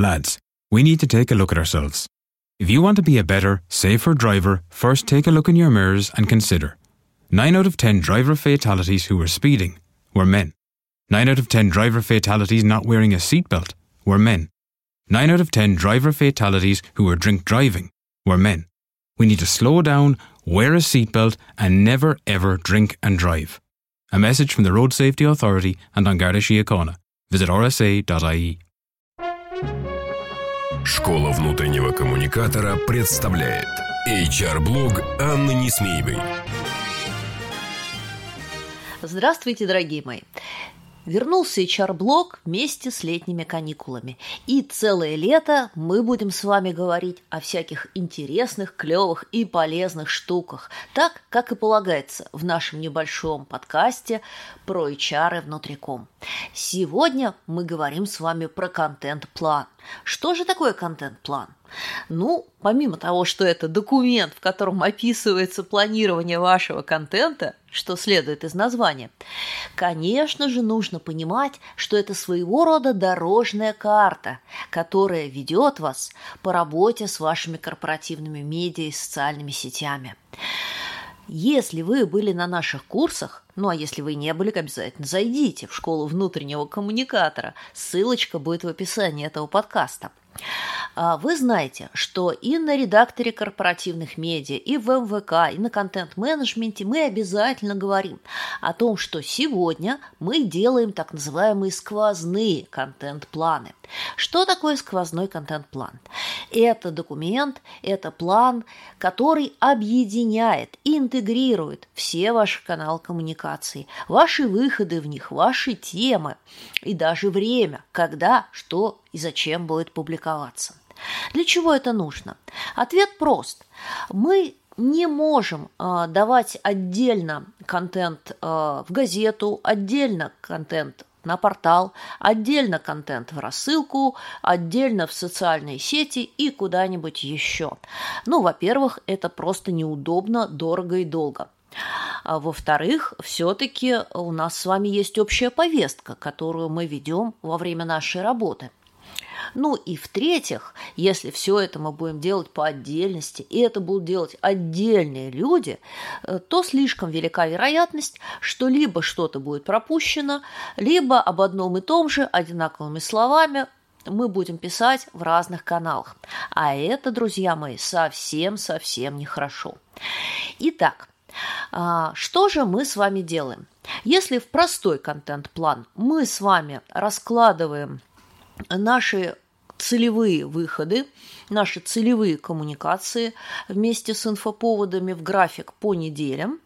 Lads, we need to take a look at ourselves. If you want to be a better, safer driver, first take a look in your mirrors and consider. 9 out of 10 driver fatalities who were speeding were men. 9 out of 10 driver fatalities not wearing a seatbelt were men. 9 out of 10 driver fatalities who were drink driving were men. We need to slow down, wear a seatbelt, and never ever drink and drive. A message from the Road Safety Authority and An Garda Síochána. Visit rsa.ie. Школа внутреннего коммуникатора представляет HR-блог Анны Несмеевой. Здравствуйте, дорогие мои! Вернулся HR-блог вместе с летними каникулами. И целое лето мы будем с вами говорить о всяких интересных, клевых и полезных штуках, так, как и полагается в нашем небольшом подкасте про HR внутриком. Сегодня мы говорим с вами про контент-план. Что же такое контент-план? Ну, помимо того, что это документ, в котором описывается планирование вашего контента, что следует из названия, конечно же, нужно понимать, что это своего рода дорожная карта, которая ведет вас по работе с вашими корпоративными медиа и социальными сетями. Если вы были на наших курсах, ну а если вы не были, обязательно зайдите в школу внутреннего коммуникатора. Ссылочка будет в описании этого подкаста. А, вы знаете, что и на редакторе корпоративных медиа, и в МВК, и на контент-менеджменте мы обязательно говорим о том, что сегодня мы делаем так называемые сквозные контент-планы. Что такое сквозной контент-план? Это документ, это план, который объединяет интегрирует все ваши каналы коммуникации, ваши выходы в них, ваши темы и даже время, когда, что и зачем будет публиковаться. Для чего это нужно? Ответ прост. Мы не можем э, давать отдельно контент э, в газету, отдельно контент на портал, отдельно контент в рассылку, отдельно в социальные сети и куда-нибудь еще. Ну, во-первых, это просто неудобно, дорого и долго. А во-вторых, все-таки у нас с вами есть общая повестка, которую мы ведем во время нашей работы – ну и в-третьих, если все это мы будем делать по отдельности, и это будут делать отдельные люди, э, то слишком велика вероятность, что либо что-то будет пропущено, либо об одном и том же одинаковыми словами мы будем писать в разных каналах. А это, друзья мои, совсем-совсем нехорошо. Итак, что же мы с вами делаем? Если в простой контент-план мы с вами раскладываем наши целевые выходы, наши целевые коммуникации вместе с инфоповодами в график по неделям,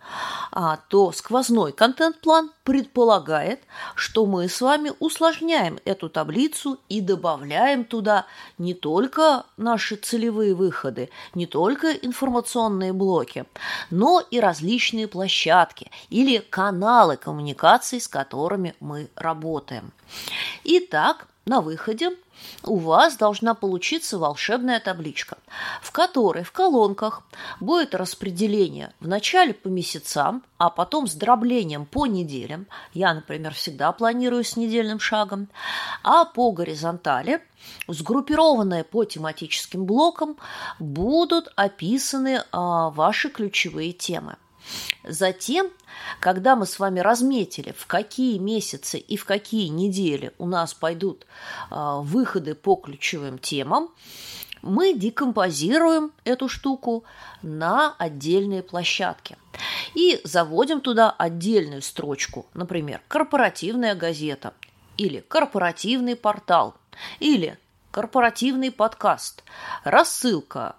а, то сквозной контент-план предполагает, что мы с вами усложняем эту таблицу и добавляем туда не только наши целевые выходы, не только информационные блоки, но и различные площадки или каналы коммуникаций, с которыми мы работаем. Итак, на выходе у вас должна получиться волшебная табличка, в которой в колонках будет распределение вначале по месяцам, а потом с дроблением по неделям. Я, например, всегда планирую с недельным шагом. А по горизонтали, сгруппированные по тематическим блокам, будут описаны а, ваши ключевые темы. Затем, когда мы с вами разметили, в какие месяцы и в какие недели у нас пойдут э, выходы по ключевым темам, мы декомпозируем эту штуку на отдельные площадки. И заводим туда отдельную строчку, например, корпоративная газета или корпоративный портал или корпоративный подкаст, рассылка,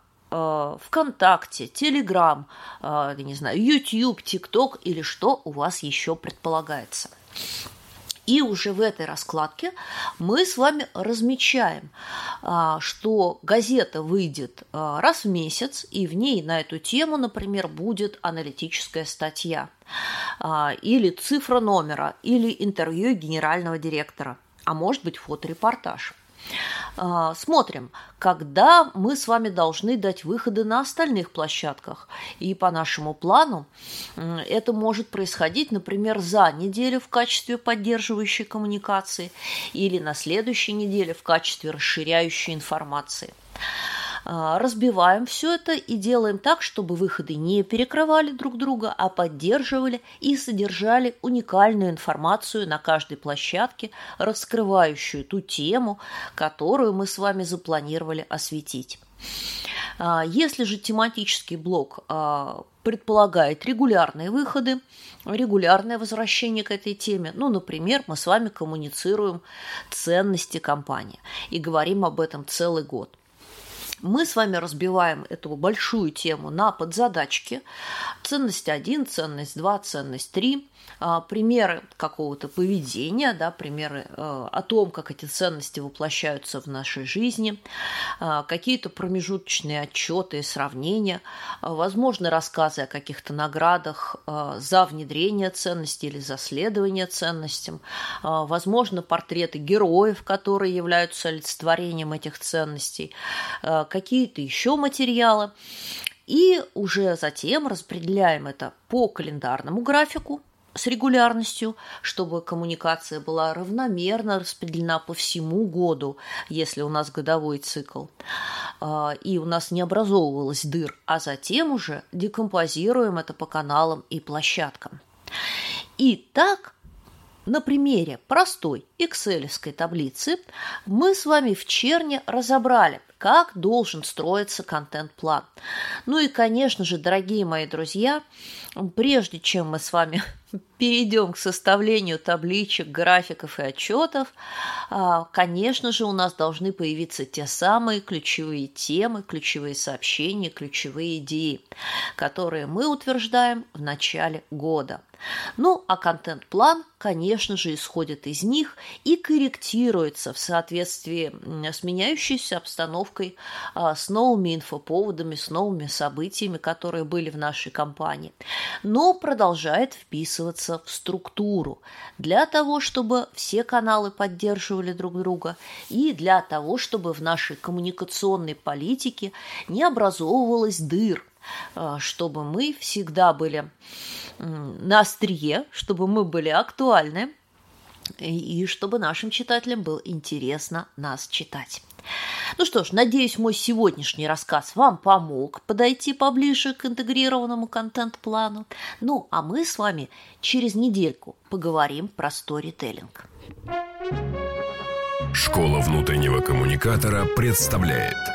ВКонтакте, Телеграм, э, не знаю, YouTube, ТикТок или что у вас еще предполагается. И уже в этой раскладке мы с вами размечаем, э, что газета выйдет э, раз в месяц, и в ней на эту тему, например, будет аналитическая статья, э, или цифра номера, или интервью генерального директора, а может быть фоторепортаж. А, смотрим, когда мы с вами должны дать выходы на остальных площадках. И по нашему плану это может происходить, например, за неделю в качестве поддерживающей коммуникации или на следующей неделе в качестве расширяющей информации. А, разбиваем все это и делаем так, чтобы выходы не перекрывали друг друга, а поддерживали и содержали уникальную информацию на каждой площадке, раскрывающую ту тему, которую мы с вами запланировали осветить. А, если же тематический блок а, предполагает регулярные выходы, регулярное возвращение к этой теме. Ну, например, мы с вами коммуницируем ценности компании и говорим об этом целый год – мы с вами разбиваем эту большую тему на подзадачки. Ценность 1, ценность 2, ценность 3. А, примеры какого-то поведения, да, примеры э, о том, как эти ценности воплощаются в нашей жизни, а, какие-то промежуточные отчеты и сравнения, а, возможно, рассказы о каких-то наградах за внедрение ценностей или за следование ценностям, возможно, портреты героев, которые являются олицетворением этих ценностей, какие-то еще материалы. И уже затем распределяем это по календарному графику, с регулярностью, чтобы коммуникация была равномерно распределена по всему году, если у нас годовой цикл, а, и у нас не образовывалось дыр, а затем уже декомпозируем это по каналам и площадкам. И так на примере простой excel таблицы мы с вами в черне разобрали, как должен строиться контент-план. Ну и, конечно же, дорогие мои друзья, прежде чем мы с вами перейдем к составлению табличек, графиков и отчетов, а, конечно же, у нас должны появиться те самые ключевые темы, ключевые сообщения, ключевые идеи, которые мы утверждаем в начале года. Ну, а контент-план, конечно же, исходит из них и корректируется в соответствии с меняющейся обстановкой, а, с новыми инфоповодами, с новыми событиями, которые были в нашей компании, но продолжает вписываться в структуру для того, чтобы все каналы поддерживали друг друга и для того, чтобы в нашей коммуникационной политике не образовывалось дыр, а, чтобы мы всегда были на острие, чтобы мы были актуальны, и чтобы нашим читателям было интересно нас читать. Ну что ж, надеюсь, мой сегодняшний рассказ вам помог подойти поближе к интегрированному контент-плану. Ну, а мы с вами через недельку поговорим про сторителлинг. Школа внутреннего коммуникатора представляет –